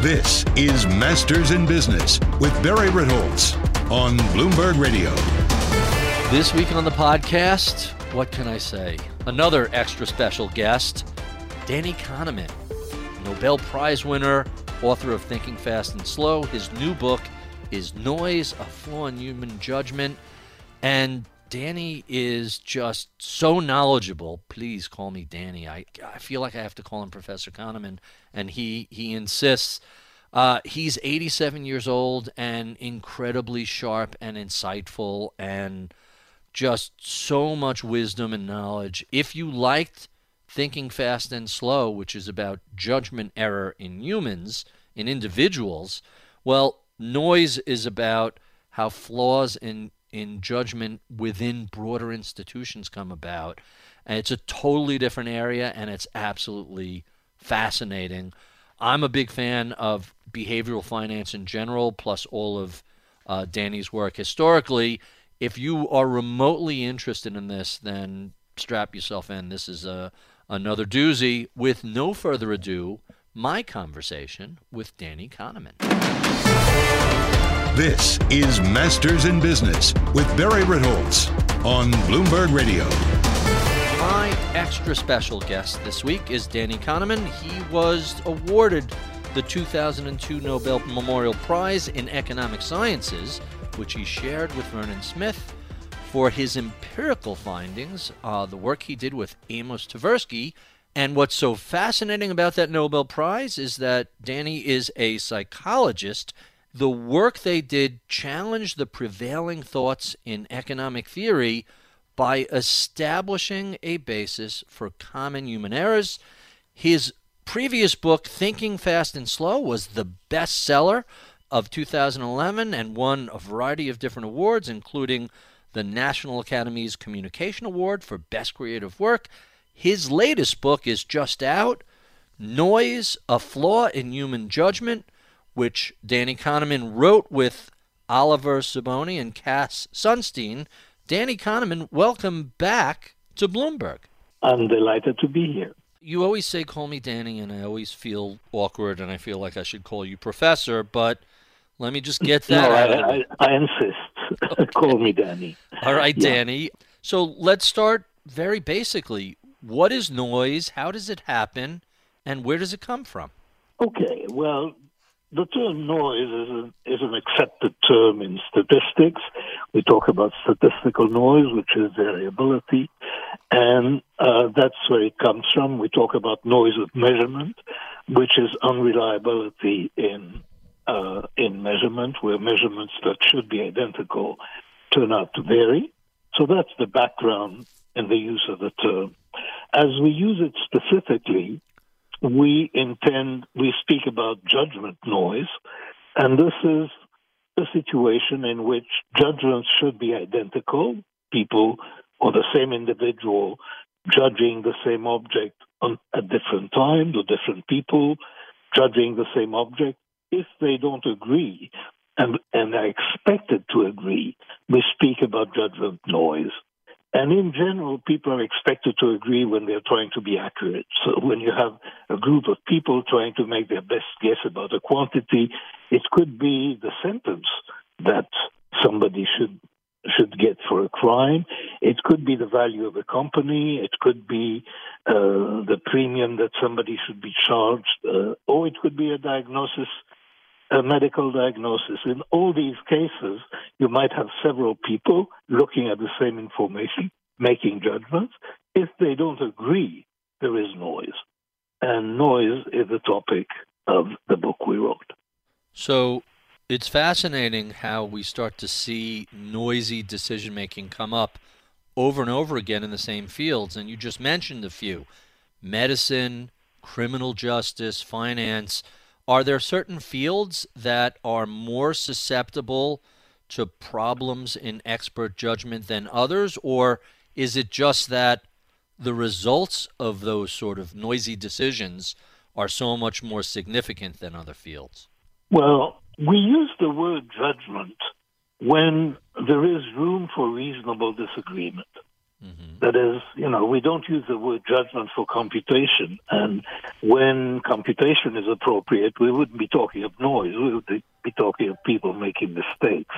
This is Masters in Business with Barry Ritholtz on Bloomberg Radio. This week on the podcast, what can I say? Another extra special guest, Danny Kahneman, Nobel Prize winner, author of Thinking Fast and Slow. His new book is Noise, a Flaw in Human Judgment. And Danny is just so knowledgeable. Please call me Danny. I, I feel like I have to call him Professor Kahneman, and he, he insists. Uh, he's 87 years old and incredibly sharp and insightful and just so much wisdom and knowledge. If you liked Thinking Fast and Slow, which is about judgment error in humans, in individuals, well, Noise is about how flaws in in judgment within broader institutions come about. And it's a totally different area and it's absolutely fascinating. I'm a big fan of behavioral finance in general, plus all of uh, Danny's work historically. If you are remotely interested in this, then strap yourself in. This is a, another doozy. With no further ado, my conversation with Danny Kahneman. This is Masters in Business with Barry Ritholtz on Bloomberg Radio. My extra special guest this week is Danny Kahneman. He was awarded the 2002 Nobel Memorial Prize in Economic Sciences, which he shared with Vernon Smith for his empirical findings, uh, the work he did with Amos Tversky. And what's so fascinating about that Nobel Prize is that Danny is a psychologist the work they did challenged the prevailing thoughts in economic theory by establishing a basis for common human errors. His previous book, Thinking Fast and Slow, was the bestseller of 2011 and won a variety of different awards, including the National Academy's Communication Award for Best Creative Work. His latest book is just out Noise, a Flaw in Human Judgment which Danny Kahneman wrote with Oliver Sibony and Cass Sunstein. Danny Kahneman, welcome back to Bloomberg. I'm delighted to be here. You always say, call me Danny, and I always feel awkward and I feel like I should call you Professor, but let me just get that no, out I, I, I, insist. Okay. call me Danny. All right, yeah. Danny. So let's start very basically. What is noise? How does it happen? And where does it come from? Okay, well, the term noise is an, is an accepted term in statistics. We talk about statistical noise, which is variability, and uh, that's where it comes from. We talk about noise of measurement, which is unreliability in uh, in measurement, where measurements that should be identical turn out to vary. So that's the background in the use of the term. As we use it specifically, we intend, we speak about judgment noise, and this is a situation in which judgments should be identical, people or the same individual judging the same object on, at different times or different people judging the same object. If they don't agree and, and are expected to agree, we speak about judgment noise. And in general, people are expected to agree when they're trying to be accurate. So when you have a group of people trying to make their best guess about a quantity, it could be the sentence that somebody should should get for a crime. It could be the value of a company. It could be uh, the premium that somebody should be charged, uh, or it could be a diagnosis a medical diagnosis. In all these cases, you might have several people looking at the same information, making judgments. If they don't agree, there is noise. And noise is the topic of the book we wrote. So it's fascinating how we start to see noisy decision making come up over and over again in the same fields. And you just mentioned a few medicine, criminal justice, finance. Are there certain fields that are more susceptible to problems in expert judgment than others, or is it just that the results of those sort of noisy decisions are so much more significant than other fields? Well, we use the word judgment when there is room for reasonable disagreement. Mm-hmm. That is, you know, we don't use the word judgment for computation. And when computation is appropriate, we wouldn't be talking of noise. We would be talking of people making mistakes.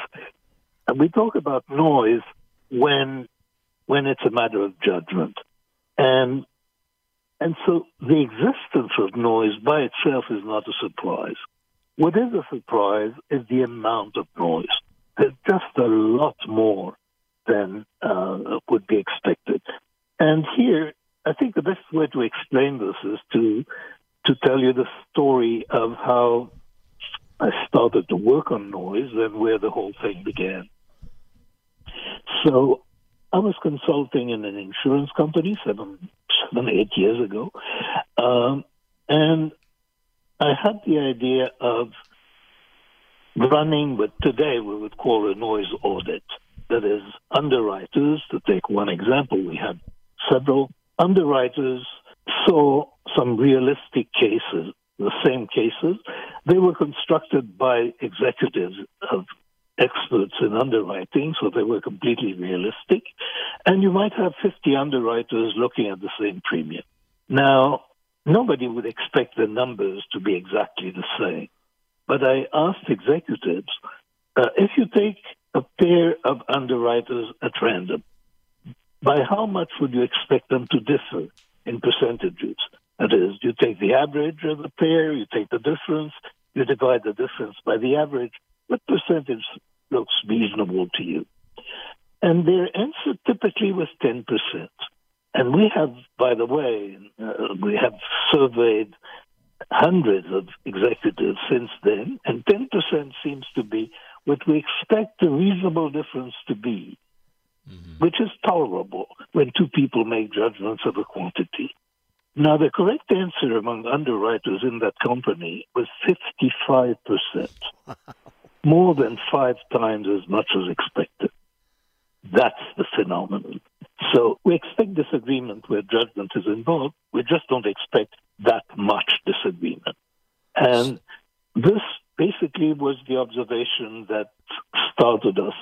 And we talk about noise when when it's a matter of judgment. And and so the existence of noise by itself is not a surprise. What is a surprise is the amount of noise. There's just a lot more than uh, would be expected. And here, I think the best way to explain this is to to tell you the story of how I started to work on noise and where the whole thing began. So I was consulting in an insurance company seven, seven, eight years ago, um, and I had the idea of running what today we would call a noise audit that is underwriters. To take one example, we had several underwriters saw some realistic cases, the same cases. They were constructed by executives of experts in underwriting, so they were completely realistic. And you might have 50 underwriters looking at the same premium. Now, nobody would expect the numbers to be exactly the same. But I asked executives uh, if you take a pair of underwriters at random, by how much would you expect them to differ in percentages? That is, you take the average of the pair, you take the difference, you divide the difference by the average. What percentage looks reasonable to you? And their answer typically was 10%. And we have, by the way, uh, we have surveyed hundreds of executives since then, and 10% seems to be what we expect a reasonable difference to be, mm-hmm. which is tolerable when two people make judgments of a quantity. Now, the correct answer among underwriters in that company was 55%, more than five times as much as expected. That's the phenomenon. So we expect disagreement where judgment is involved. We just don't expect that much disagreement. And this basically was the observation that started us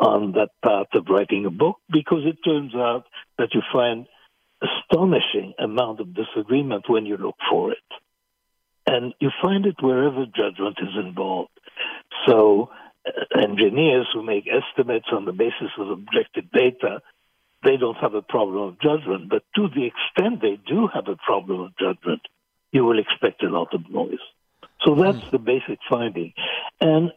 on that path of writing a book because it turns out that you find astonishing amount of disagreement when you look for it. And you find it wherever judgment is involved. So uh, engineers who make estimates on the basis of objective data, they don't have a problem of judgment. But to the extent they do have a problem of judgment, you will expect a lot of noise. So that's mm. the basic finding. And,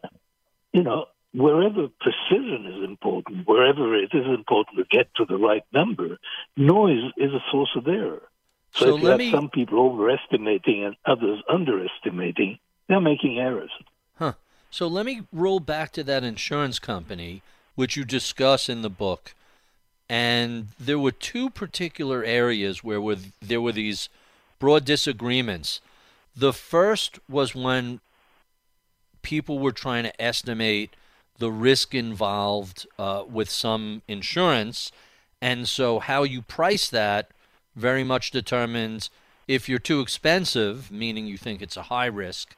you know, wherever precision is important, wherever it is important to get to the right number, noise is a source of error. So, so if you have me... some people overestimating and others underestimating, they're making errors. Huh. So let me roll back to that insurance company, which you discuss in the book. And there were two particular areas where were, there were these broad disagreements. The first was when people were trying to estimate the risk involved uh, with some insurance. And so, how you price that very much determines if you're too expensive, meaning you think it's a high risk,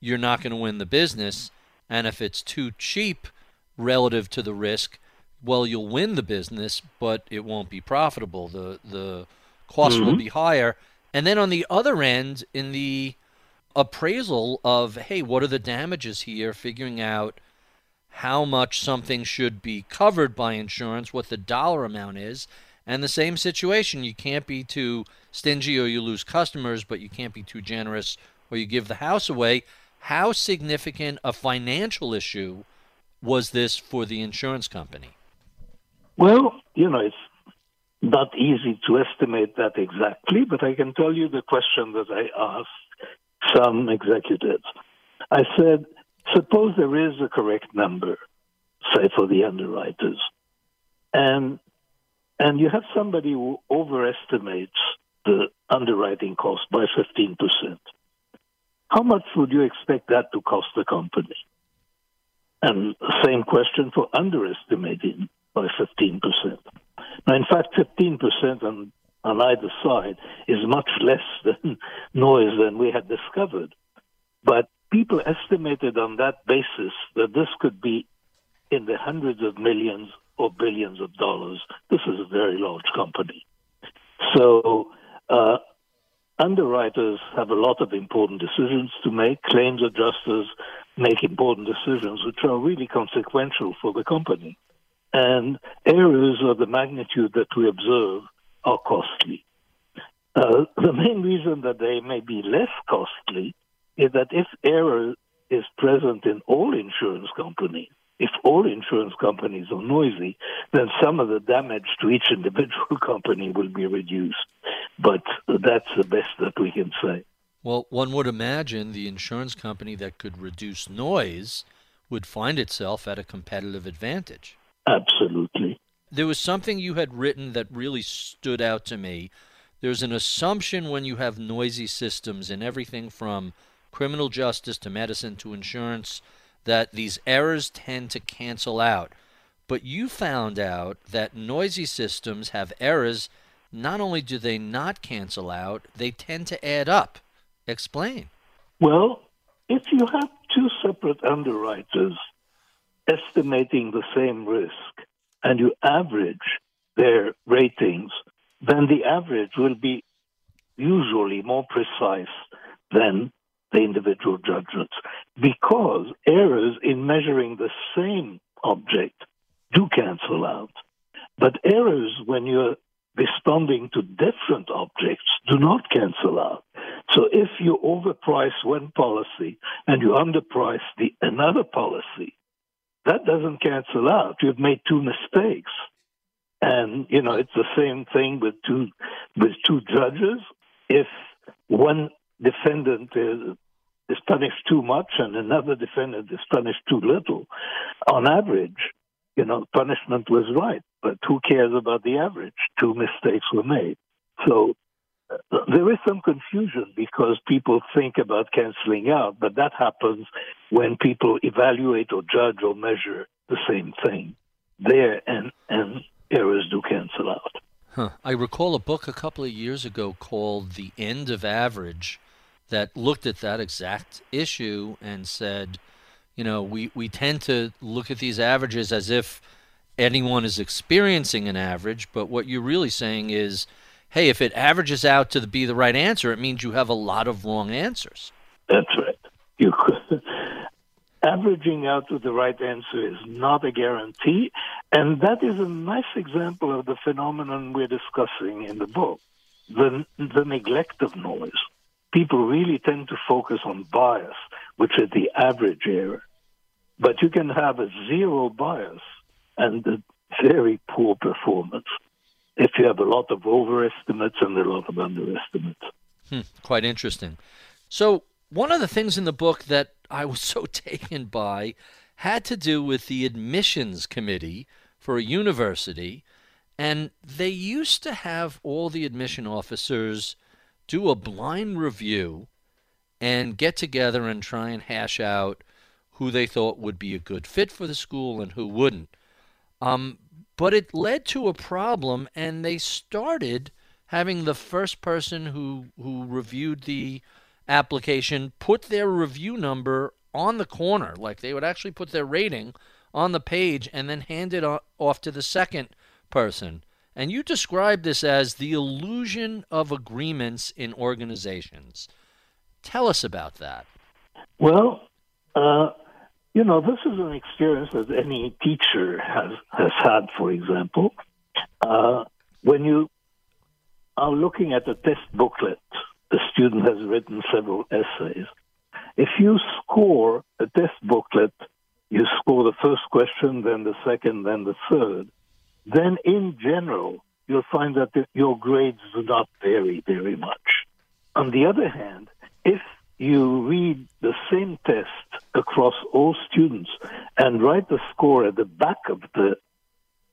you're not going to win the business. And if it's too cheap relative to the risk, well, you'll win the business, but it won't be profitable. The the cost mm-hmm. will be higher. And then on the other end, in the appraisal of, hey, what are the damages here, figuring out how much something should be covered by insurance, what the dollar amount is, and the same situation. You can't be too stingy or you lose customers, but you can't be too generous or you give the house away. How significant a financial issue was this for the insurance company? Well, you know, it's not easy to estimate that exactly, but I can tell you the question that I asked some executives. I said, suppose there is a correct number, say for the underwriters, and and you have somebody who overestimates the underwriting cost by 15%. How much would you expect that to cost the company? And same question for underestimating by 15%. Now, in fact, 15% on, on either side is much less than noise than we had discovered. But people estimated on that basis that this could be in the hundreds of millions or billions of dollars. This is a very large company. So, uh, underwriters have a lot of important decisions to make. Claims adjusters make important decisions which are really consequential for the company. And errors of the magnitude that we observe are costly. Uh, the main reason that they may be less costly is that if error is present in all insurance companies, if all insurance companies are noisy, then some of the damage to each individual company will be reduced. But that's the best that we can say. Well, one would imagine the insurance company that could reduce noise would find itself at a competitive advantage. Absolutely. There was something you had written that really stood out to me. There's an assumption when you have noisy systems in everything from criminal justice to medicine to insurance that these errors tend to cancel out. But you found out that noisy systems have errors. Not only do they not cancel out, they tend to add up. Explain. Well, if you have two separate underwriters estimating the same risk and you average their ratings, then the average will be usually more precise than the individual judgments because errors in measuring the same object do cancel out. But errors when you're responding to different objects do not cancel out. So if you overprice one policy and you underprice the another policy, that doesn't cancel out. You've made two mistakes. And you know, it's the same thing with two with two judges. If one defendant is, is punished too much and another defendant is punished too little, on average, you know, punishment was right. But who cares about the average? Two mistakes were made. So there is some confusion because people think about canceling out, but that happens when people evaluate or judge or measure the same thing. There and and errors do cancel out. Huh. I recall a book a couple of years ago called The End of Average that looked at that exact issue and said, you know, we, we tend to look at these averages as if anyone is experiencing an average, but what you're really saying is, hey, if it averages out to be the right answer, it means you have a lot of wrong answers. That's right. You averaging out to the right answer is not a guarantee, and that is a nice example of the phenomenon we're discussing in the book, the the neglect of noise people really tend to focus on bias, which is the average error. But you can have a zero bias and a very poor performance if you have a lot of overestimates and a lot of underestimates. Hmm, quite interesting. So, one of the things in the book that I was so taken by had to do with the admissions committee for a university. And they used to have all the admission officers do a blind review and get together and try and hash out who they thought would be a good fit for the school and who wouldn't. Um, but it led to a problem, and they started having the first person who who reviewed the application put their review number on the corner, like they would actually put their rating on the page and then hand it off to the second person. And you describe this as the illusion of agreements in organizations. Tell us about that. Well, uh, you know, this is an experience that any teacher has, has had, for example. Uh, when you are looking at a test booklet, the student has written several essays. If you score a test booklet, you score the first question, then the second, then the third then in general, you'll find that your grades do not vary very much. On the other hand, if you read the same test across all students and write the score at the back of the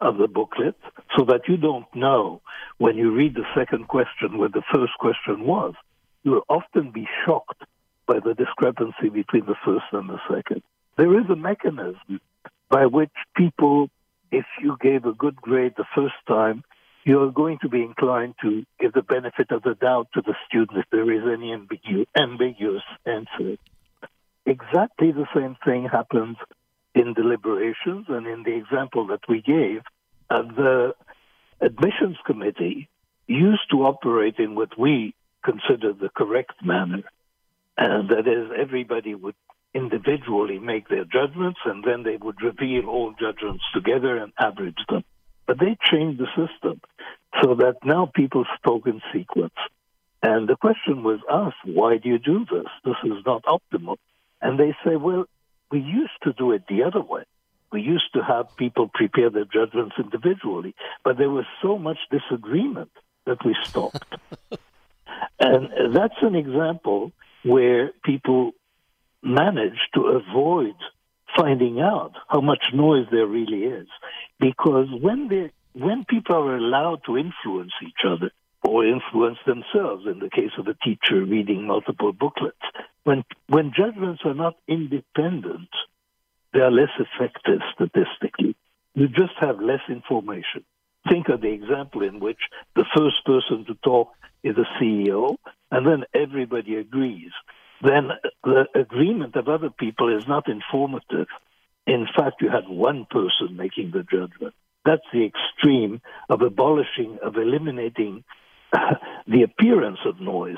of the booklet so that you don't know when you read the second question what the first question was. You'll often be shocked by the discrepancy between the first and the second. There is a mechanism by which people, if you gave a good grade the first time, you're going to be inclined to give the benefit of the doubt to the student if there is any ambigu- ambiguous answer. Exactly the same thing happens in deliberations, and in the example that we gave, uh, the admissions committee used to operate in what we consider the correct manner, and that is everybody would individually make their judgments, and then they would reveal all judgments together and average them. But they changed the system so that now people spoke in sequence. And the question was asked, why do you do this? This is not optimal. And they say, well, we used to do it the other way. We used to have people prepare their judgments individually, but there was so much disagreement that we stopped. and that's an example where people managed to avoid finding out how much noise there really is. Because when they when people are allowed to influence each other or influence themselves, in the case of a teacher reading multiple booklets, when when judgments are not independent, they are less effective statistically. You just have less information. Think of the example in which the first person to talk is a CEO, and then everybody agrees then the agreement of other people is not informative. In fact, you had one person making the judgment. That's the extreme of abolishing, of eliminating the appearance of noise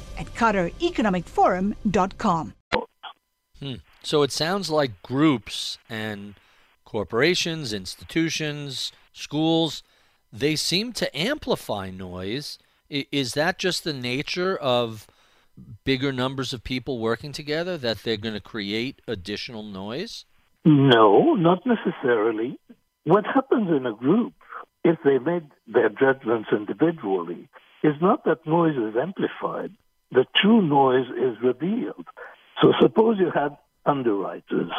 at QatarEconomicForum.com. Hmm. So it sounds like groups and corporations, institutions, schools, they seem to amplify noise. Is that just the nature of bigger numbers of people working together that they're going to create additional noise? No, not necessarily. What happens in a group, if they made their judgments individually, is not that noise is amplified. The true noise is revealed. So suppose you had underwriters.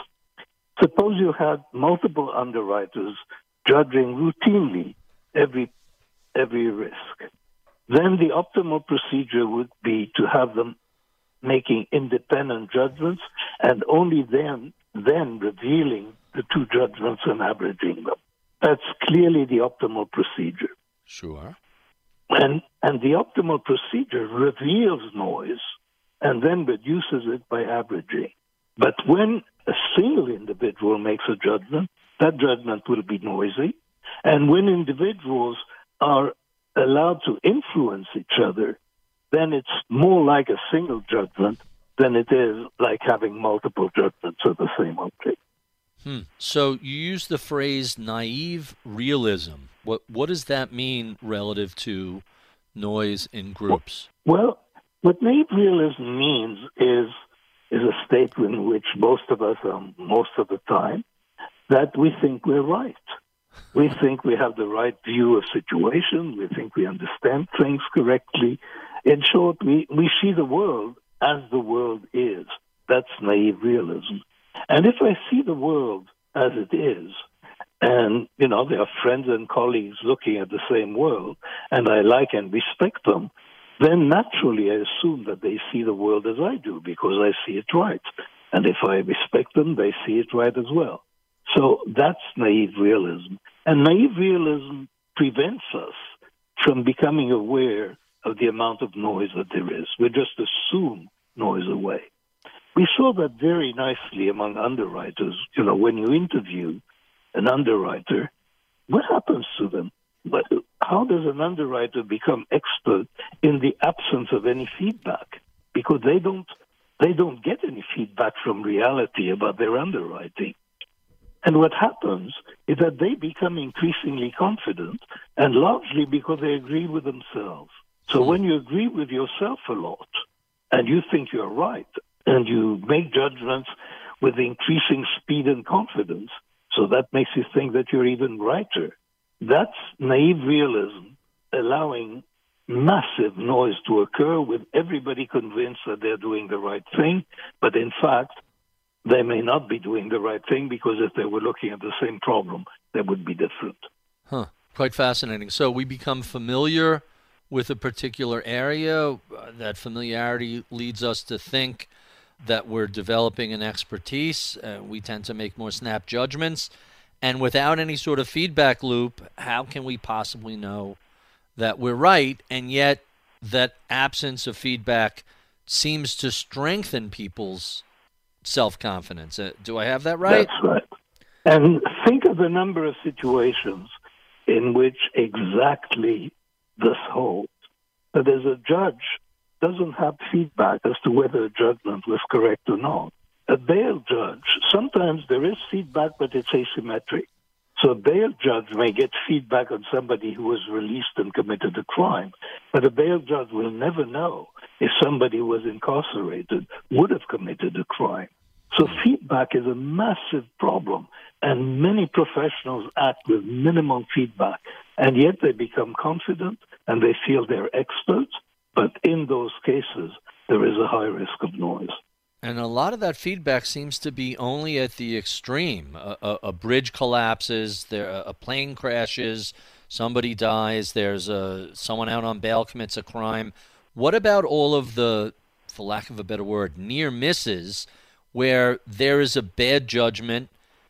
Suppose you had multiple underwriters judging routinely every every risk. Then the optimal procedure would be to have them making independent judgments and only then then revealing the two judgments and averaging them. That's clearly the optimal procedure. Sure. And, and the optimal procedure reveals noise and then reduces it by averaging. But when a single individual makes a judgment, that judgment will be noisy. And when individuals are allowed to influence each other, then it's more like a single judgment than it is like having multiple judgments of the same object. Hmm. So you use the phrase naive realism. What what does that mean relative to noise in groups? Well, what naive realism means is is a state in which most of us are most of the time that we think we're right. We think we have the right view of situation. We think we understand things correctly. In short, we, we see the world as the world is. That's naive realism. And if I see the world as it is, and you know there are friends and colleagues looking at the same world, and I like and respect them, then naturally I assume that they see the world as I do because I see it right. And if I respect them, they see it right as well. So that's naive realism. And naive realism prevents us from becoming aware of the amount of noise that there is. We just assume noise away. We saw that very nicely among underwriters. You know, when you interview an underwriter, what happens to them? But how does an underwriter become expert in the absence of any feedback? Because they don't they don't get any feedback from reality about their underwriting. And what happens is that they become increasingly confident, and largely because they agree with themselves. So when you agree with yourself a lot, and you think you're right, and you make judgments with increasing speed and confidence, so that makes you think that you're even righter. That's naive realism, allowing massive noise to occur with everybody convinced that they're doing the right thing, but in fact, they may not be doing the right thing because if they were looking at the same problem, they would be different. Huh. Quite fascinating. So we become familiar with a particular area. Uh, that familiarity leads us to think that we're developing an expertise. Uh, we tend to make more snap judgments. And without any sort of feedback loop, how can we possibly know that we're right? And yet, that absence of feedback seems to strengthen people's self confidence. Uh, do I have that right? That's right. And think of the number of situations in which exactly this holds. That as a judge doesn't have feedback as to whether a judgment was correct or not. A bail judge, sometimes there is feedback, but it's asymmetric. So a bail judge may get feedback on somebody who was released and committed a crime, but a bail judge will never know if somebody who was incarcerated would have committed a crime. So feedback is a massive problem, and many professionals act with minimum feedback, and yet they become confident and they feel they're experts, but in those cases, there is a high risk of noise. And a lot of that feedback seems to be only at the extreme. A, a, a bridge collapses, there a plane crashes, somebody dies, there's a someone out on bail commits a crime. What about all of the, for lack of a better word, near misses, where there is a bad judgment,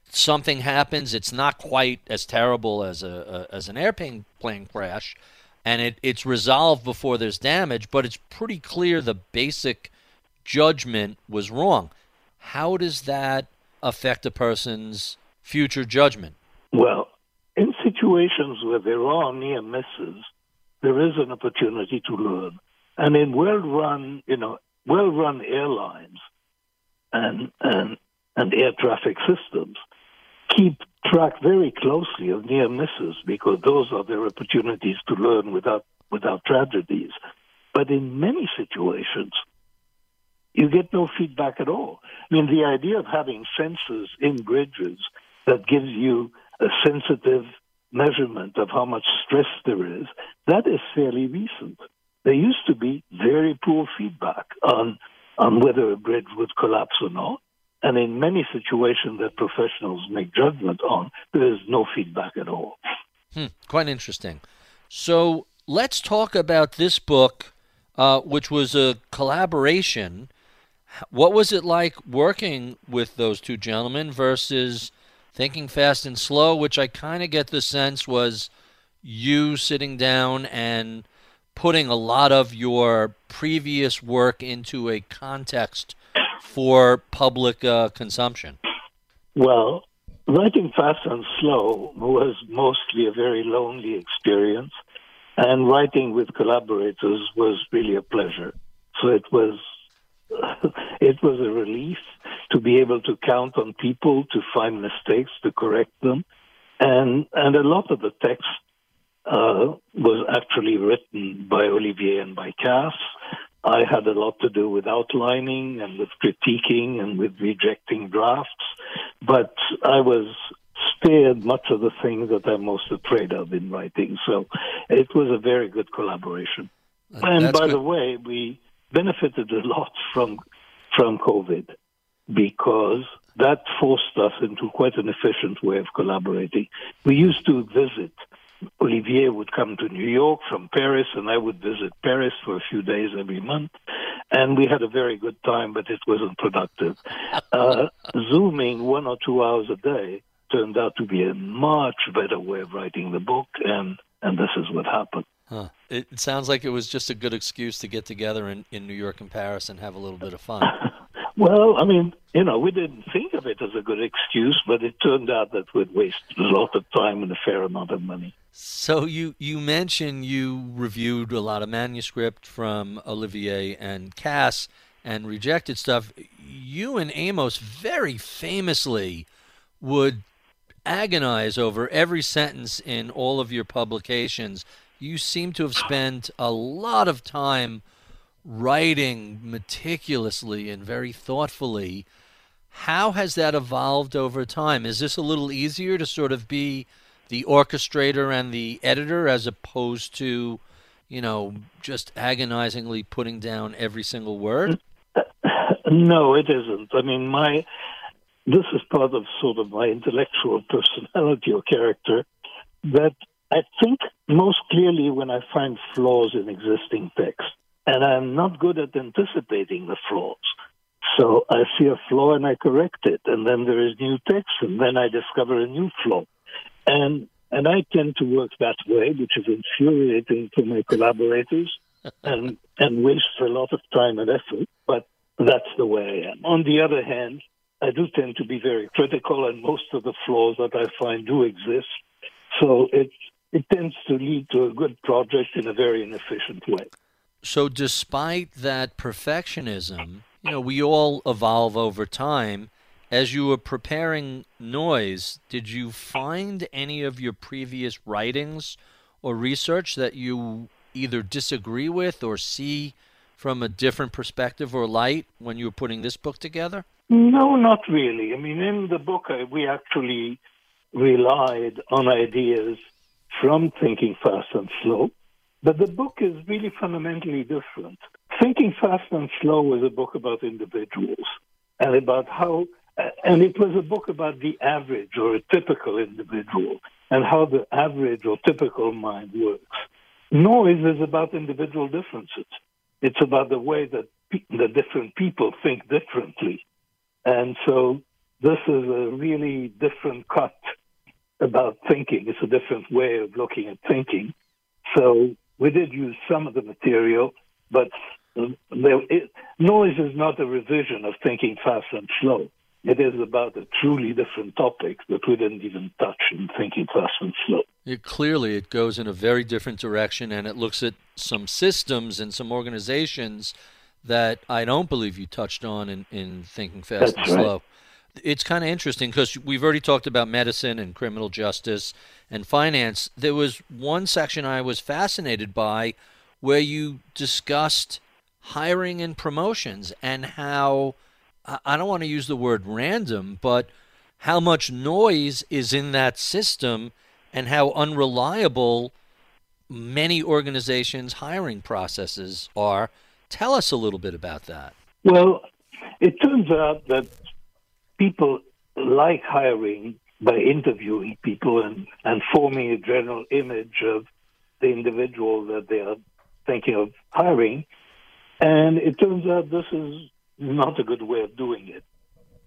something happens, it's not quite as terrible as a, a as an airplane plane crash, and it, it's resolved before there's damage, but it's pretty clear the basic judgment was wrong. How does that affect a person's future judgment? Well, in situations where there are near misses, there is an opportunity to learn. And in well-run, you know, well-run airlines and and and air traffic systems keep track very closely of near misses because those are their opportunities to learn without without tragedies. But in many situations, you get no feedback at all. I mean, the idea of having sensors in bridges that gives you a sensitive measurement of how much stress there is, that is fairly recent. There used to be very poor feedback on, on whether a bridge would collapse or not. And in many situations that professionals make judgment on, there is no feedback at all. Hmm, quite interesting. So let's talk about this book, uh, which was a collaboration what was it like working with those two gentlemen versus Thinking Fast and Slow, which I kind of get the sense was you sitting down and putting a lot of your previous work into a context for public uh, consumption? Well, writing fast and slow was mostly a very lonely experience, and writing with collaborators was really a pleasure. So it was it was a relief to be able to count on people to find mistakes, to correct them. And, and a lot of the text uh, was actually written by Olivier and by Cass. I had a lot to do with outlining and with critiquing and with rejecting drafts, but I was spared much of the things that I'm most afraid of in writing. So it was a very good collaboration. Uh, and by good. the way, we benefited a lot from from COVID because that forced us into quite an efficient way of collaborating. We used to visit. Olivier would come to New York from Paris, and I would visit Paris for a few days every month. And we had a very good time, but it wasn't productive. Uh, zooming one or two hours a day turned out to be a much better way of writing the book, and, and this is what happened. Huh. It sounds like it was just a good excuse to get together in, in New York and Paris and have a little bit of fun. well, I mean, you know, we didn't think of it as a good excuse, but it turned out that we'd waste a lot of time and a fair amount of money. So you you mentioned you reviewed a lot of manuscript from Olivier and Cass and rejected stuff. You and Amos very famously would agonize over every sentence in all of your publications. You seem to have spent a lot of time writing meticulously and very thoughtfully. How has that evolved over time? Is this a little easier to sort of be the orchestrator and the editor as opposed to, you know, just agonizingly putting down every single word? No, it isn't. I mean, my this is part of sort of my intellectual personality or character that I think most clearly when I find flaws in existing text. And I'm not good at anticipating the flaws. So I see a flaw and I correct it. And then there is new text and then I discover a new flaw. And and I tend to work that way, which is infuriating to my collaborators and and wastes a lot of time and effort. But that's the way I am. On the other hand, I do tend to be very critical, and most of the flaws that I find do exist. So it it tends to lead to a good project in a very inefficient way. So, despite that perfectionism, you know, we all evolve over time. As you were preparing Noise, did you find any of your previous writings or research that you either disagree with or see from a different perspective or light when you were putting this book together? No, not really. I mean, in the book, we actually relied on ideas from Thinking Fast and Slow, but the book is really fundamentally different. Thinking Fast and Slow was a book about individuals and about how, and it was a book about the average or a typical individual and how the average or typical mind works. Noise is about individual differences. It's about the way that pe- the different people think differently. And so this is a really different cut about thinking. It's a different way of looking at thinking. So we did use some of the material, but um, there, it, noise is not a revision of thinking fast and slow. It is about a truly different topic that we didn't even touch in thinking fast and slow. It, clearly, it goes in a very different direction, and it looks at some systems and some organizations that I don't believe you touched on in, in thinking fast That's and right. slow. It's kind of interesting because we've already talked about medicine and criminal justice and finance. There was one section I was fascinated by where you discussed hiring and promotions and how I don't want to use the word random, but how much noise is in that system and how unreliable many organizations' hiring processes are. Tell us a little bit about that. Well, it turns out that people like hiring by interviewing people and, and forming a general image of the individual that they are thinking of hiring. And it turns out this is not a good way of doing it.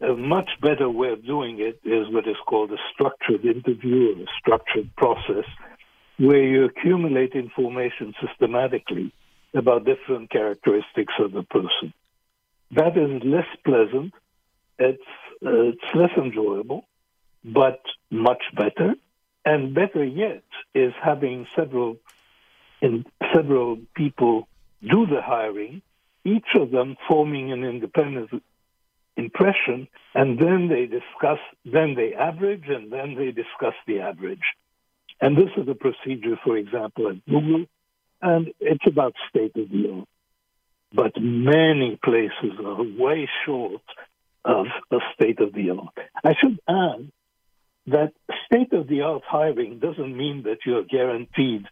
A much better way of doing it is what is called a structured interview or a structured process, where you accumulate information systematically about different characteristics of the person. That is less pleasant, it's, uh, it's less enjoyable, but much better. And better yet is having several in several people do the hiring, each of them forming an independent impression, and then they discuss, then they average, and then they discuss the average. And this is a procedure, for example, at Google, and it's about state of the art. But many places are way short of a state of the art. I should add that state of the art hiring doesn't mean that you're guaranteed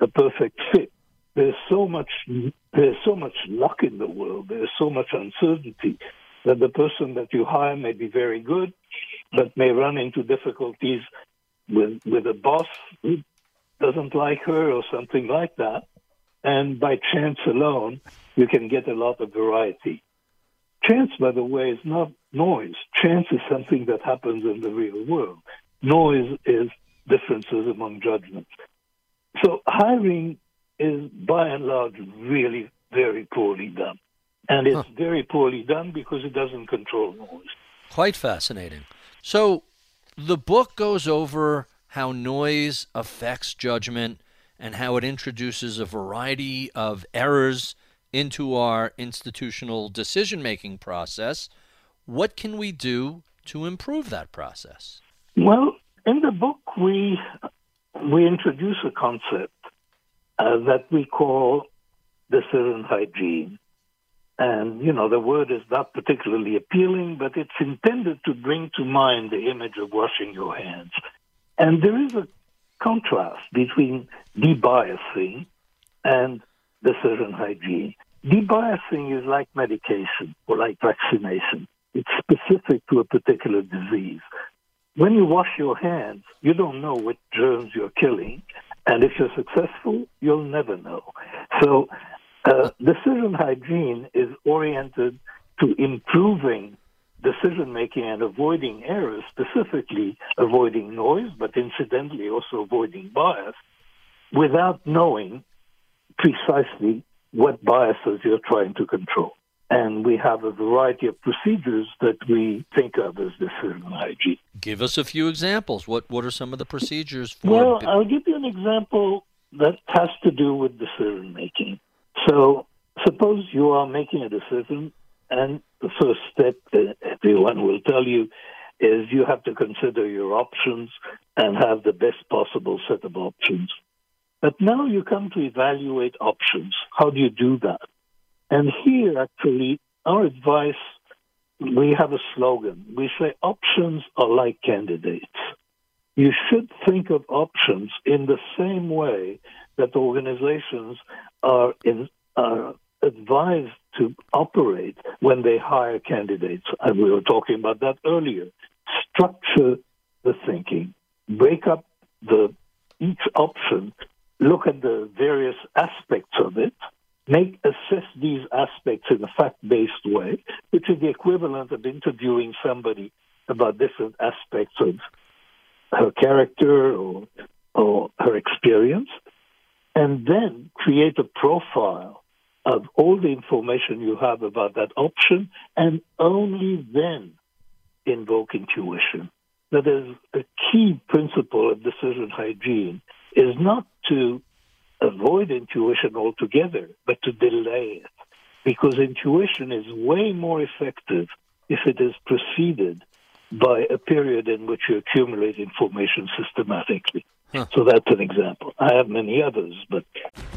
a perfect fit. There's so much there's so much luck in the world. There's so much uncertainty that the person that you hire may be very good, but may run into difficulties with with a boss who doesn't like her or something like that. And by chance alone, you can get a lot of variety. Chance, by the way, is not noise. Chance is something that happens in the real world. Noise is differences among judgments. So hiring is by and large really very poorly done. And it's Huh. very poorly done because it doesn't control noise. Quite fascinating. So, the book goes over how noise affects judgment and how it introduces a variety of errors into our institutional decision making process. What can we do to improve that process? Well, in the book, we we introduce a concept uh, that we call the decision hygiene. And, you know, the word is not particularly appealing, but it's intended to bring to mind the image of washing your hands. And there is a contrast between debiasing and decision hygiene. Debiasing is like medication or like vaccination. It's specific to a particular disease. When you wash your hands, you don't know what germs you're killing. And if you're successful, you'll never know. So, uh, decision hygiene is oriented to improving decision making and avoiding errors, specifically avoiding noise, but incidentally also avoiding bias, without knowing precisely what biases you're trying to control. And we have a variety of procedures that we think of as decision hygiene. Give us a few examples. What what are some of the procedures for? Well, I'll give you an example that has to do with decision making. So, suppose you are making a decision, and the first step that everyone will tell you is you have to consider your options and have the best possible set of options. But now you come to evaluate options. How do you do that? And here, actually, our advice we have a slogan. We say options are like candidates. You should think of options in the same way that organizations are, in, are advised to operate when they hire candidates. And we were talking about that earlier. Structure the thinking, break up the each option, look at the various aspects of it, make assess these aspects in a fact-based way, which is the equivalent of interviewing somebody about different aspects of her character or, or her experience, and then create a profile of all the information you have about that option, and only then invoke intuition. That is a key principle of decision hygiene is not to avoid intuition altogether, but to delay it. Because intuition is way more effective if it is preceded by a period in which you accumulate information systematically. Huh. So that's an example. I have many others, but.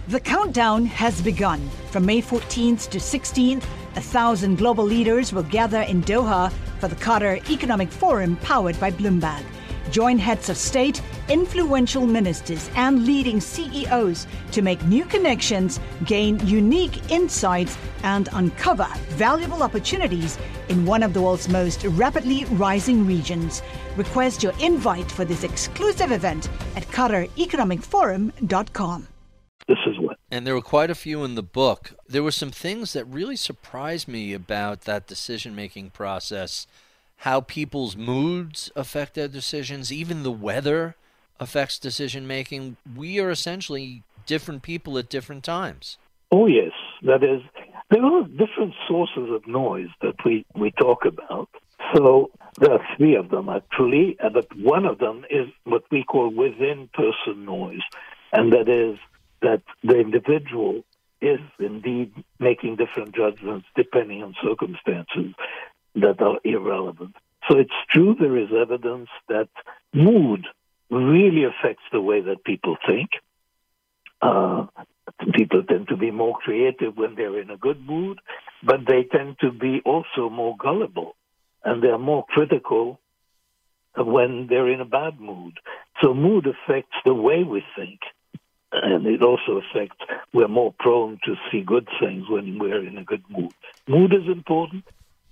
The countdown has begun. From May 14th to 16th, a thousand global leaders will gather in Doha for the Qatar Economic Forum powered by Bloomberg. Join heads of state, influential ministers, and leading CEOs to make new connections, gain unique insights, and uncover valuable opportunities in one of the world's most rapidly rising regions. Request your invite for this exclusive event at QatarEconomicForum.com. This is what. And there were quite a few in the book. There were some things that really surprised me about that decision making process how people's moods affect their decisions, even the weather affects decision making. We are essentially different people at different times. Oh, yes. That is, there are different sources of noise that we, we talk about. So there are three of them actually, but one of them is what we call within person noise, and that is that the individual is indeed making different judgments depending on circumstances that are irrelevant. So it's true there is evidence that mood really affects the way that people think. Uh, people tend to be more creative when they're in a good mood, but they tend to be also more gullible and they're more critical when they're in a bad mood. So mood affects the way we think. And it also affects, we're more prone to see good things when we're in a good mood. Mood is important.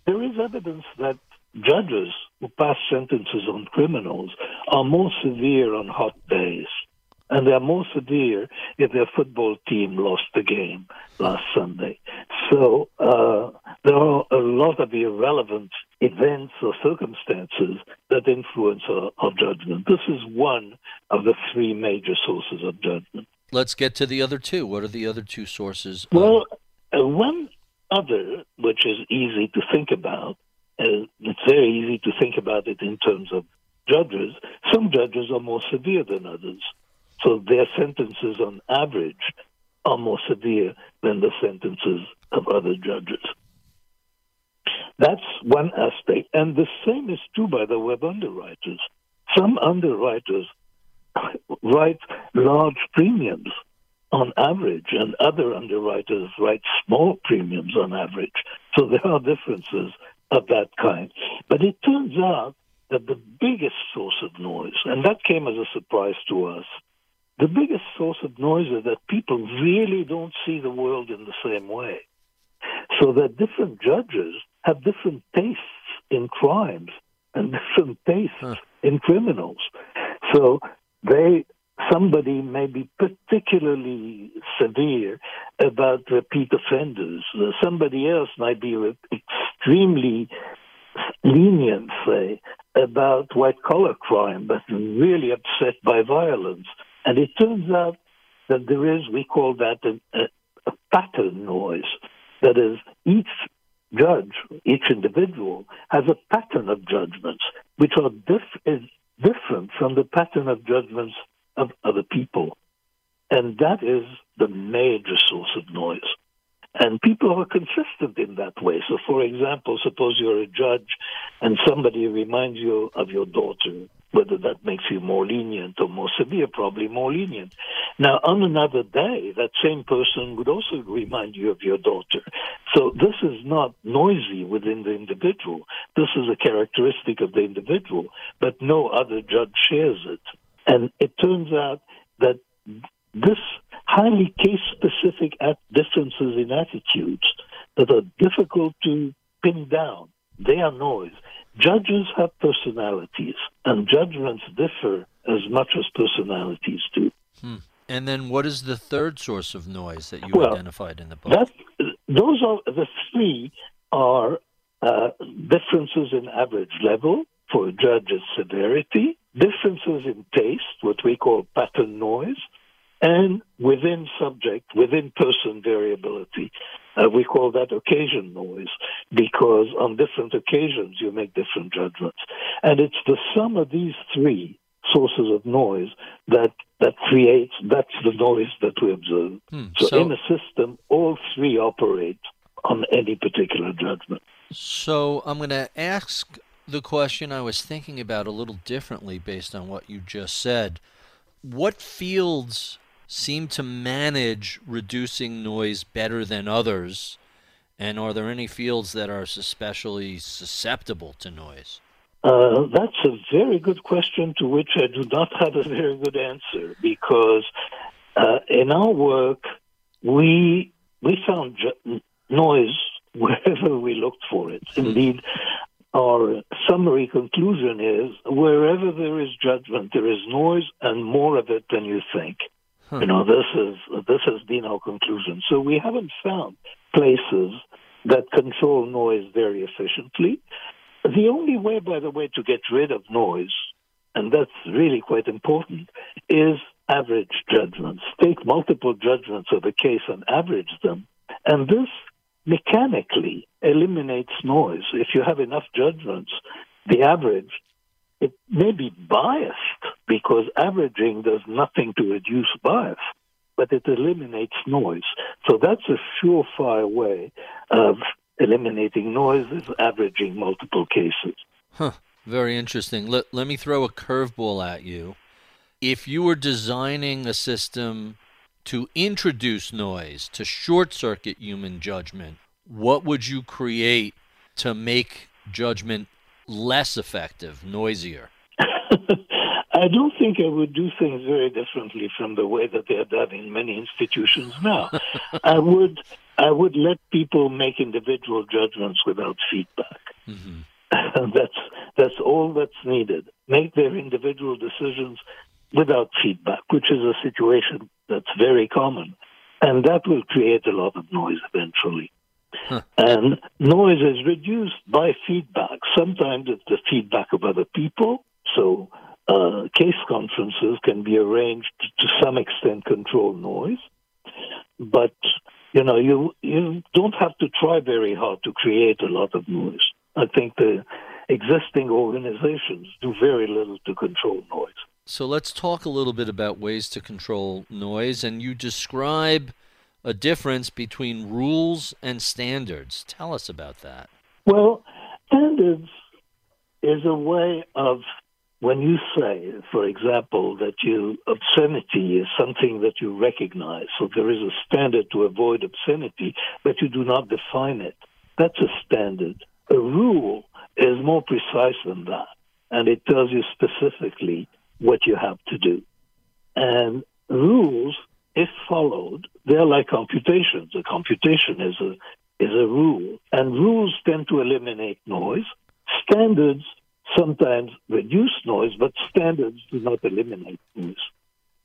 There is evidence that judges who pass sentences on criminals are more severe on hot days. And they're more severe if their football team lost the game last Sunday. So uh, there are a lot of irrelevant events or circumstances that influence our, our judgment. This is one of the three major sources of judgment. Let's get to the other two. What are the other two sources? Well, uh, one other, which is easy to think about, uh, it's very easy to think about it in terms of judges. Some judges are more severe than others. So their sentences on average are more severe than the sentences of other judges. That's one aspect. And the same is true, by the of underwriters. some underwriters write large premiums on average, and other underwriters write small premiums on average. So there are differences of that kind. But it turns out that the biggest source of noise, and that came as a surprise to us, the biggest source of noise is that people really don't see the world in the same way. So that different judges have different tastes in crimes and different tastes huh. in criminals. So they somebody may be particularly severe about repeat offenders. Somebody else might be extremely lenient, say, about white collar crime, but really upset by violence. And it turns out that there is, we call that a, a, a pattern noise. That is, each judge, each individual, has a pattern of judgments which are dif- is different from the pattern of judgments of other people. And that is the major source of noise. And people are consistent in that way. So, for example, suppose you're a judge and somebody reminds you of your daughter, whether that makes you more lenient or more severe, probably more lenient. Now, on another day, that same person would also remind you of your daughter. So, this is not noisy within the individual. This is a characteristic of the individual, but no other judge shares it. And it turns out that this highly case specific differences in attitudes that are difficult to pin down, they are noise. Judges have personalities, and judgments differ as much as personalities do. Hmm. And then, what is the third source of noise that you well, identified in the book? That, those are the three are uh, differences in average level for a judge's severity, differences in taste, what we call pattern noise, and within subject, within person variability. Uh, we call that occasion noise because on different occasions you make different judgments. And it's the sum of these three sources of noise that that creates that's the noise that we observe. Hmm, so, so in a system, all three operate on any particular judgment. So I'm going to ask the question I was thinking about a little differently based on what you just said. What fields seem to manage reducing noise better than others? And are there any fields that are especially susceptible to noise? Uh, that's a very good question to which I do not have a very good answer because uh, in our work we we found noise wherever we looked for it. Hmm. Indeed, our summary conclusion is wherever there is judgment, there is noise and more of it than you think. Huh. You know, this is this has been our conclusion. So we haven't found places that control noise very efficiently. The only way, by the way, to get rid of noise, and that's really quite important, is average judgments. Take multiple judgments of a case and average them. And this mechanically eliminates noise. If you have enough judgments, the average, it may be biased because averaging does nothing to reduce bias, but it eliminates noise. So that's a surefire way of eliminating noise is averaging multiple cases. Huh. Very interesting. Let, let me throw a curveball at you. If you were designing a system to introduce noise, to short circuit human judgment, what would you create to make judgment less effective, noisier? I don't think I would do things very differently from the way that they are done in many institutions now. I would I would let people make individual judgments without feedback. Mm-hmm. that's that's all that's needed. Make their individual decisions without feedback, which is a situation that's very common. And that will create a lot of noise eventually. Huh. And noise is reduced by feedback. Sometimes it's the feedback of other people. So uh, case conferences can be arranged to some extent control noise. But you know, you you don't have to try very hard to create a lot of noise. I think the existing organizations do very little to control noise. So let's talk a little bit about ways to control noise. And you describe a difference between rules and standards. Tell us about that. Well, standards is a way of when you say, for example, that you obscenity is something that you recognize, so there is a standard to avoid obscenity, but you do not define it. That's a standard. A rule is more precise than that, and it tells you specifically what you have to do. And rules, if followed, they're like computations. A computation is a is a rule, and rules tend to eliminate noise. Standards sometimes reduce noise, but standards do not eliminate noise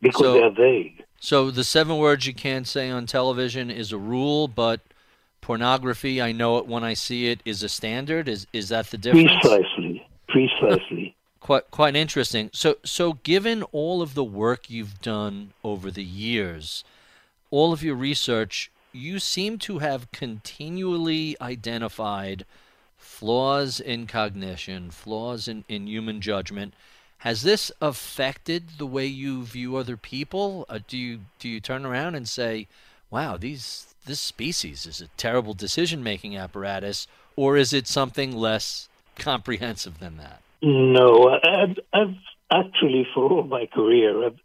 because so, they're vague. So the seven words you can't say on television is a rule, but pornography, I know it when I see it, is a standard. Is is that the difference? Precisely. Precisely. Quite quite interesting. So so given all of the work you've done over the years, all of your research, you seem to have continually identified flaws in cognition, flaws in, in human judgment. Has this affected the way you view other people? Uh, do you do you turn around and say, "Wow, these this species is a terrible decision-making apparatus," or is it something less comprehensive than that? No, I've, I've actually for all my career, I've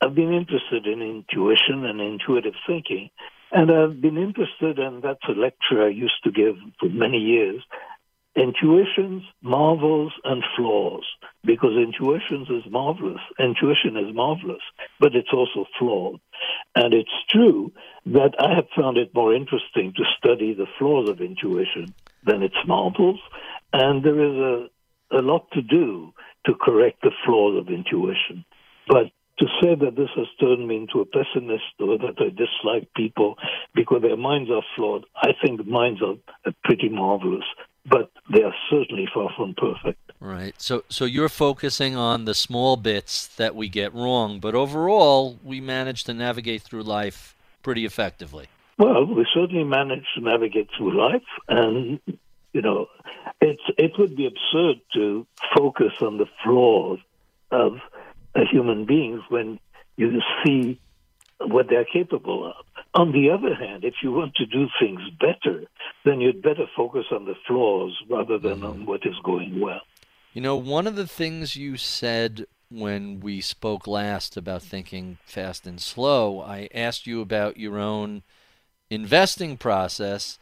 I've been interested in intuition and intuitive thinking, and I've been interested, and that's a lecture I used to give for many years. Intuitions, marvels, and flaws. Because intuitions is marvelous. Intuition is marvelous, but it's also flawed. And it's true that I have found it more interesting to study the flaws of intuition than its marvels. And there is a, a lot to do to correct the flaws of intuition. But to say that this has turned me into a pessimist or that I dislike people because their minds are flawed, I think minds are pretty marvelous, but they are certainly far from perfect. Right. So, so you're focusing on the small bits that we get wrong, but overall, we manage to navigate through life pretty effectively. Well, we certainly manage to navigate through life, and you know, it's it would be absurd to focus on the flaws of human beings when you see what they're capable of. On the other hand, if you want to do things better, then you'd better focus on the flaws rather than on mm-hmm. what is going well. You know, one of the things you said when we spoke last about thinking fast and slow, I asked you about your own investing process.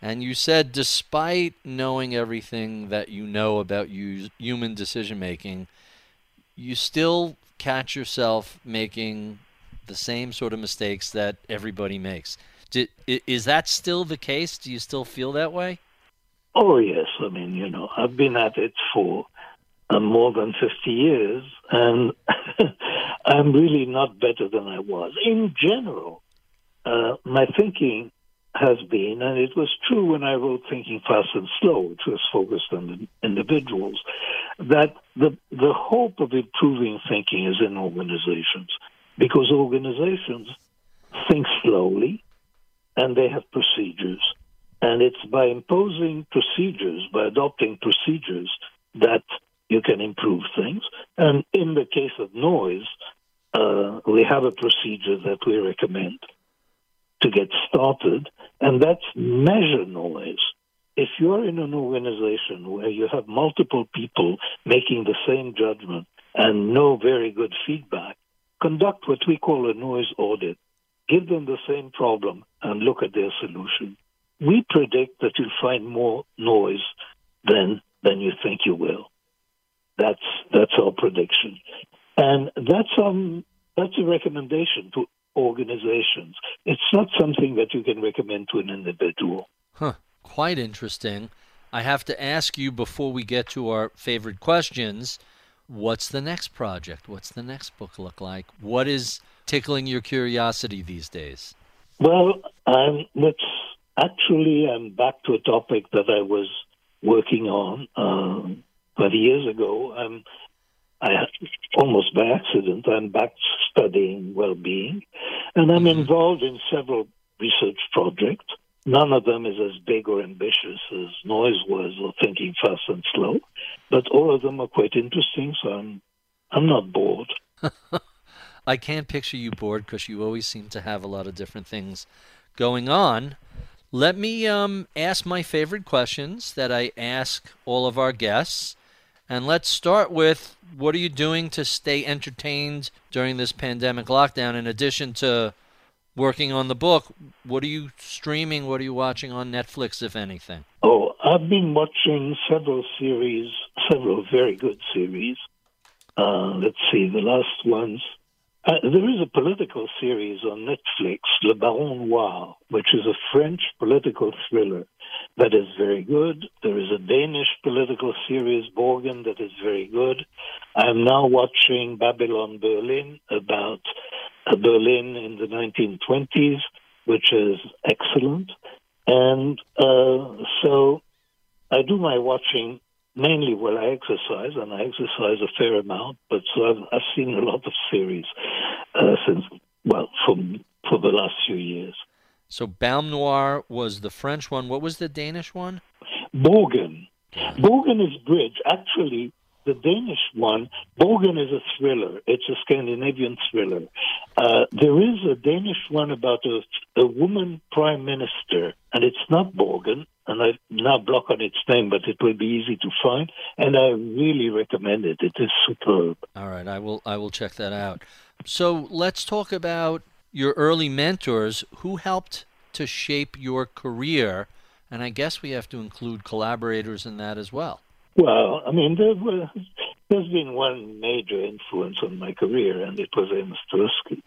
And you said, despite knowing everything that you know about human decision making, you still catch yourself making the same sort of mistakes that everybody makes. Did, is that still the case? Do you still feel that way? Oh, yes. I mean, you know, I've been at it for uh, more than 50 years, and I'm really not better than I was. In general, uh, my thinking has been, and it was true when I wrote Thinking Fast and Slow, which was focused on individuals, that the, the hope of improving thinking is in organizations because organizations think slowly and they have procedures. And it's by imposing procedures, by adopting procedures, that you can improve things. And in the case of noise, uh, we have a procedure that we recommend to get started, and that's measure noise. If you're in an organization where you have multiple people making the same judgment and no very good feedback, conduct what we call a noise audit. Give them the same problem and look at their solution. We predict that you'll find more noise than than you think you will. That's that's our prediction, and that's um that's a recommendation to organizations. It's not something that you can recommend to an individual. Huh. Quite interesting. I have to ask you before we get to our favorite questions what's the next project? What's the next book look like? What is tickling your curiosity these days? Well, um, let's actually, I'm back to a topic that I was working on um, 20 years ago. I'm I almost by accident, I'm back studying well-being, and I'm mm-hmm. involved in several research projects. None of them is as big or ambitious as Noise was or Thinking Fast and Slow, but all of them are quite interesting. So I'm I'm not bored. I can't picture you bored because you always seem to have a lot of different things going on. Let me um, ask my favorite questions that I ask all of our guests. And let's start with what are you doing to stay entertained during this pandemic lockdown? In addition to working on the book, what are you streaming? What are you watching on Netflix, if anything? Oh, I've been watching several series, several very good series. Uh, let's see, the last ones. Uh, there is a political series on Netflix, Le Baron Noir, which is a French political thriller that is very good. There is a Danish political series, Borgen, that is very good. I'm now watching Babylon Berlin about uh, Berlin in the 1920s, which is excellent. And uh, so I do my watching mainly while I exercise, and I exercise a fair amount. But so I've, I've seen a lot of series uh, since, well, from for the last few years. So Baron Noir was the French one. What was the Danish one? Borgen. Borgen is bridge. Actually, the Danish one, Borgen is a thriller. It's a Scandinavian thriller. Uh, there is a Danish one about a, a woman prime minister, and it's not Borgen, and I now block on its name, but it will be easy to find, and I really recommend it. It is superb. All right, I will I will check that out. So let's talk about your early mentors. Who helped to shape your career? And I guess we have to include collaborators in that as well. Well, I mean, there was, there's been one major influence on my career, and it was Amos Tversky.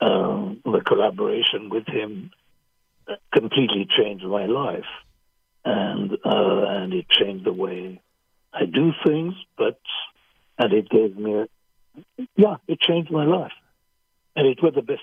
Um, the collaboration with him completely changed my life, and uh, and it changed the way I do things. But and it gave me, a, yeah, it changed my life, and it was the best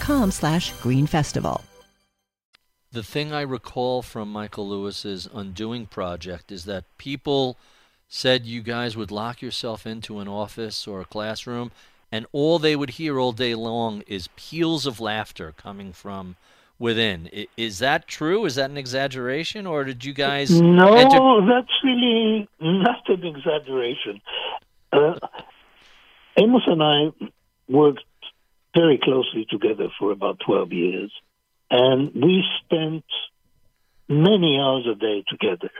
slash Green Festival. The thing I recall from Michael Lewis's Undoing project is that people said you guys would lock yourself into an office or a classroom, and all they would hear all day long is peals of laughter coming from within. Is that true? Is that an exaggeration, or did you guys? No, enter- that's really not an exaggeration. Uh, Amos and I worked very closely together for about 12 years, and we spent many hours a day together.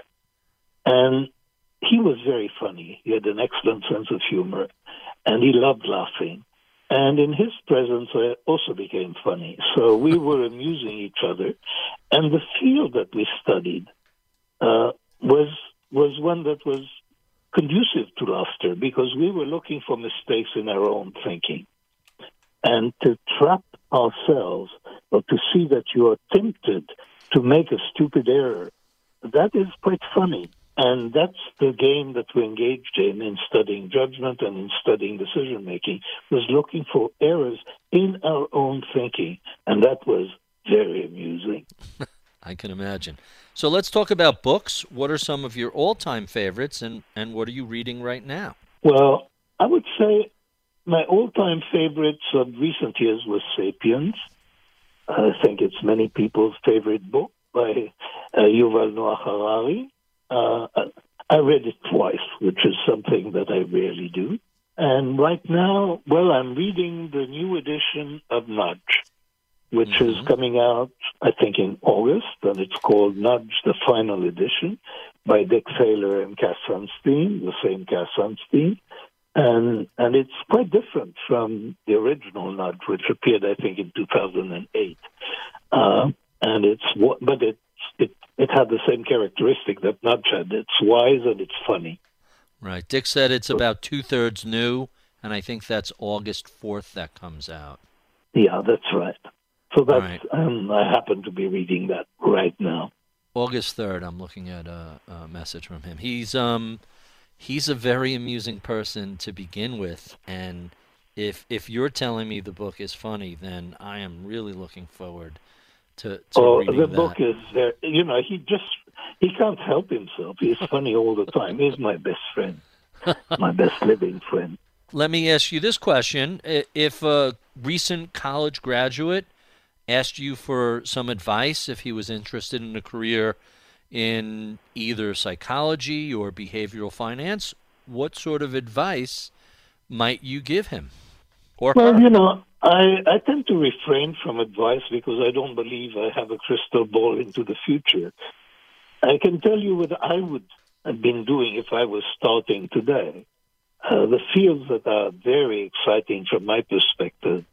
And he was very funny. He had an excellent sense of humor, and he loved laughing. And in his presence, I also became funny. So we were amusing each other. And the field that we studied uh, was was one that was conducive to laughter because we were looking for mistakes in our own thinking. And to trap ourselves or to see that you are tempted to make a stupid error, that is quite funny. And that's the game that we engaged in in studying judgment and in studying decision making, was looking for errors in our own thinking. And that was very amusing. I can imagine. So let's talk about books. What are some of your all time favorites and, and what are you reading right now? Well, I would say my all time favorites of recent years was Sapiens. I think it's many people's favorite book by uh, Yuval Noah Harari. Uh, I read it twice, which is something that I rarely do. And right now, well, I'm reading the new edition of Nudge, which mm-hmm. is coming out, I think, in August, and it's called Nudge, the Final Edition, by Dick Thaler and Cass Sunstein, the same Cass Sunstein. And and it's quite different from the original Nudge, which appeared, I think, in 2008. Uh, and it's but it's it it had the same characteristic that Nudge had. It's wise and it's funny. Right. Dick said it's about two thirds new, and I think that's August fourth that comes out. Yeah, that's right. So that's right. um, I happen to be reading that right now. August third. I'm looking at a, a, message from him. He's um he's a very amusing person to begin with, and if if you're telling me the book is funny, then I am really looking forward to, to oh, the that. book is there. You know, he just he can't help himself. He's funny all the time. He's my best friend. my best living friend. Let me ask you this question. If a recent college graduate asked you for some advice, if he was interested in a career in either psychology or behavioral finance, what sort of advice might you give him? Or well, her? you know, I, I tend to refrain from advice because I don't believe I have a crystal ball into the future. I can tell you what I would have been doing if I was starting today. Uh, the fields that are very exciting from my perspective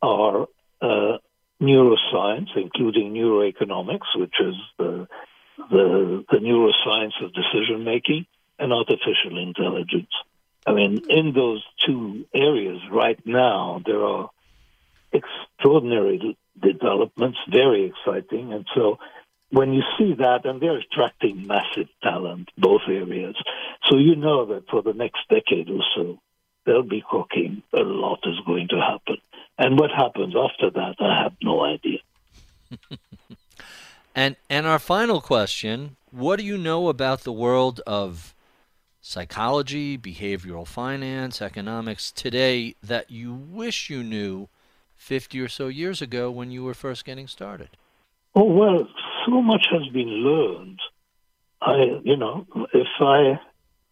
are uh, neuroscience, including neuroeconomics, which is the, the, the neuroscience of decision making, and artificial intelligence. I mean, in those two areas right now, there are extraordinary developments, very exciting. And so when you see that, and they're attracting massive talent, both areas. So you know that for the next decade or so, they'll be cooking. A lot is going to happen. And what happens after that, I have no idea. and and our final question, what do you know about the world of psychology, behavioral finance, economics today that you wish you knew 50 or so years ago when you were first getting started? Oh, well, so much has been learned. I, you know, if I,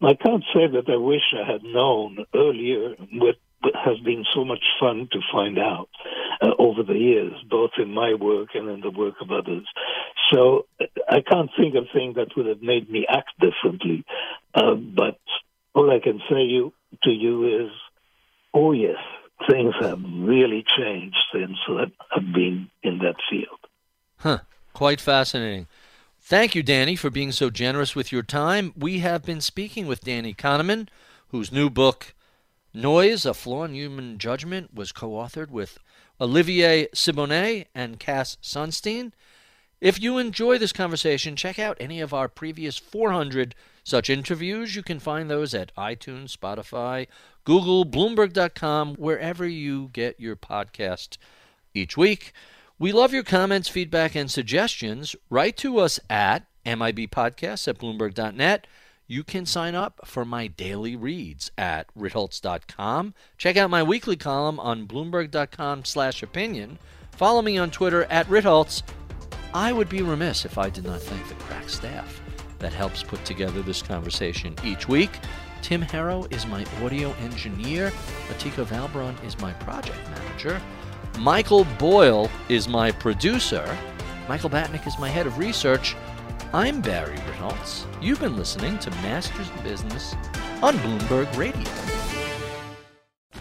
I can't say that I wish I had known earlier what has been so much fun to find out uh, over the years, both in my work and in the work of others. So I can't think of things that would have made me act differently. Uh, but all I can say you, to you is, oh yes, things have really changed since I've been in that field. Huh. Quite fascinating. Thank you, Danny, for being so generous with your time. We have been speaking with Danny Kahneman, whose new book, Noise, A Flaw in Human Judgment, was co authored with Olivier Sibony and Cass Sunstein. If you enjoy this conversation, check out any of our previous 400 such interviews. You can find those at iTunes, Spotify, Google, Bloomberg.com, wherever you get your podcast each week. We love your comments, feedback, and suggestions. Write to us at MIBpodcasts at Bloomberg.net. You can sign up for my daily reads at Ritholtz.com. Check out my weekly column on Bloomberg.com slash opinion. Follow me on Twitter at Ritholtz. I would be remiss if I did not thank the crack staff that helps put together this conversation each week. Tim Harrow is my audio engineer. Latika Valbrun is my project manager. Michael Boyle is my producer. Michael Batnick is my head of research. I'm Barry Ritholtz. You've been listening to Masters in Business on Bloomberg Radio.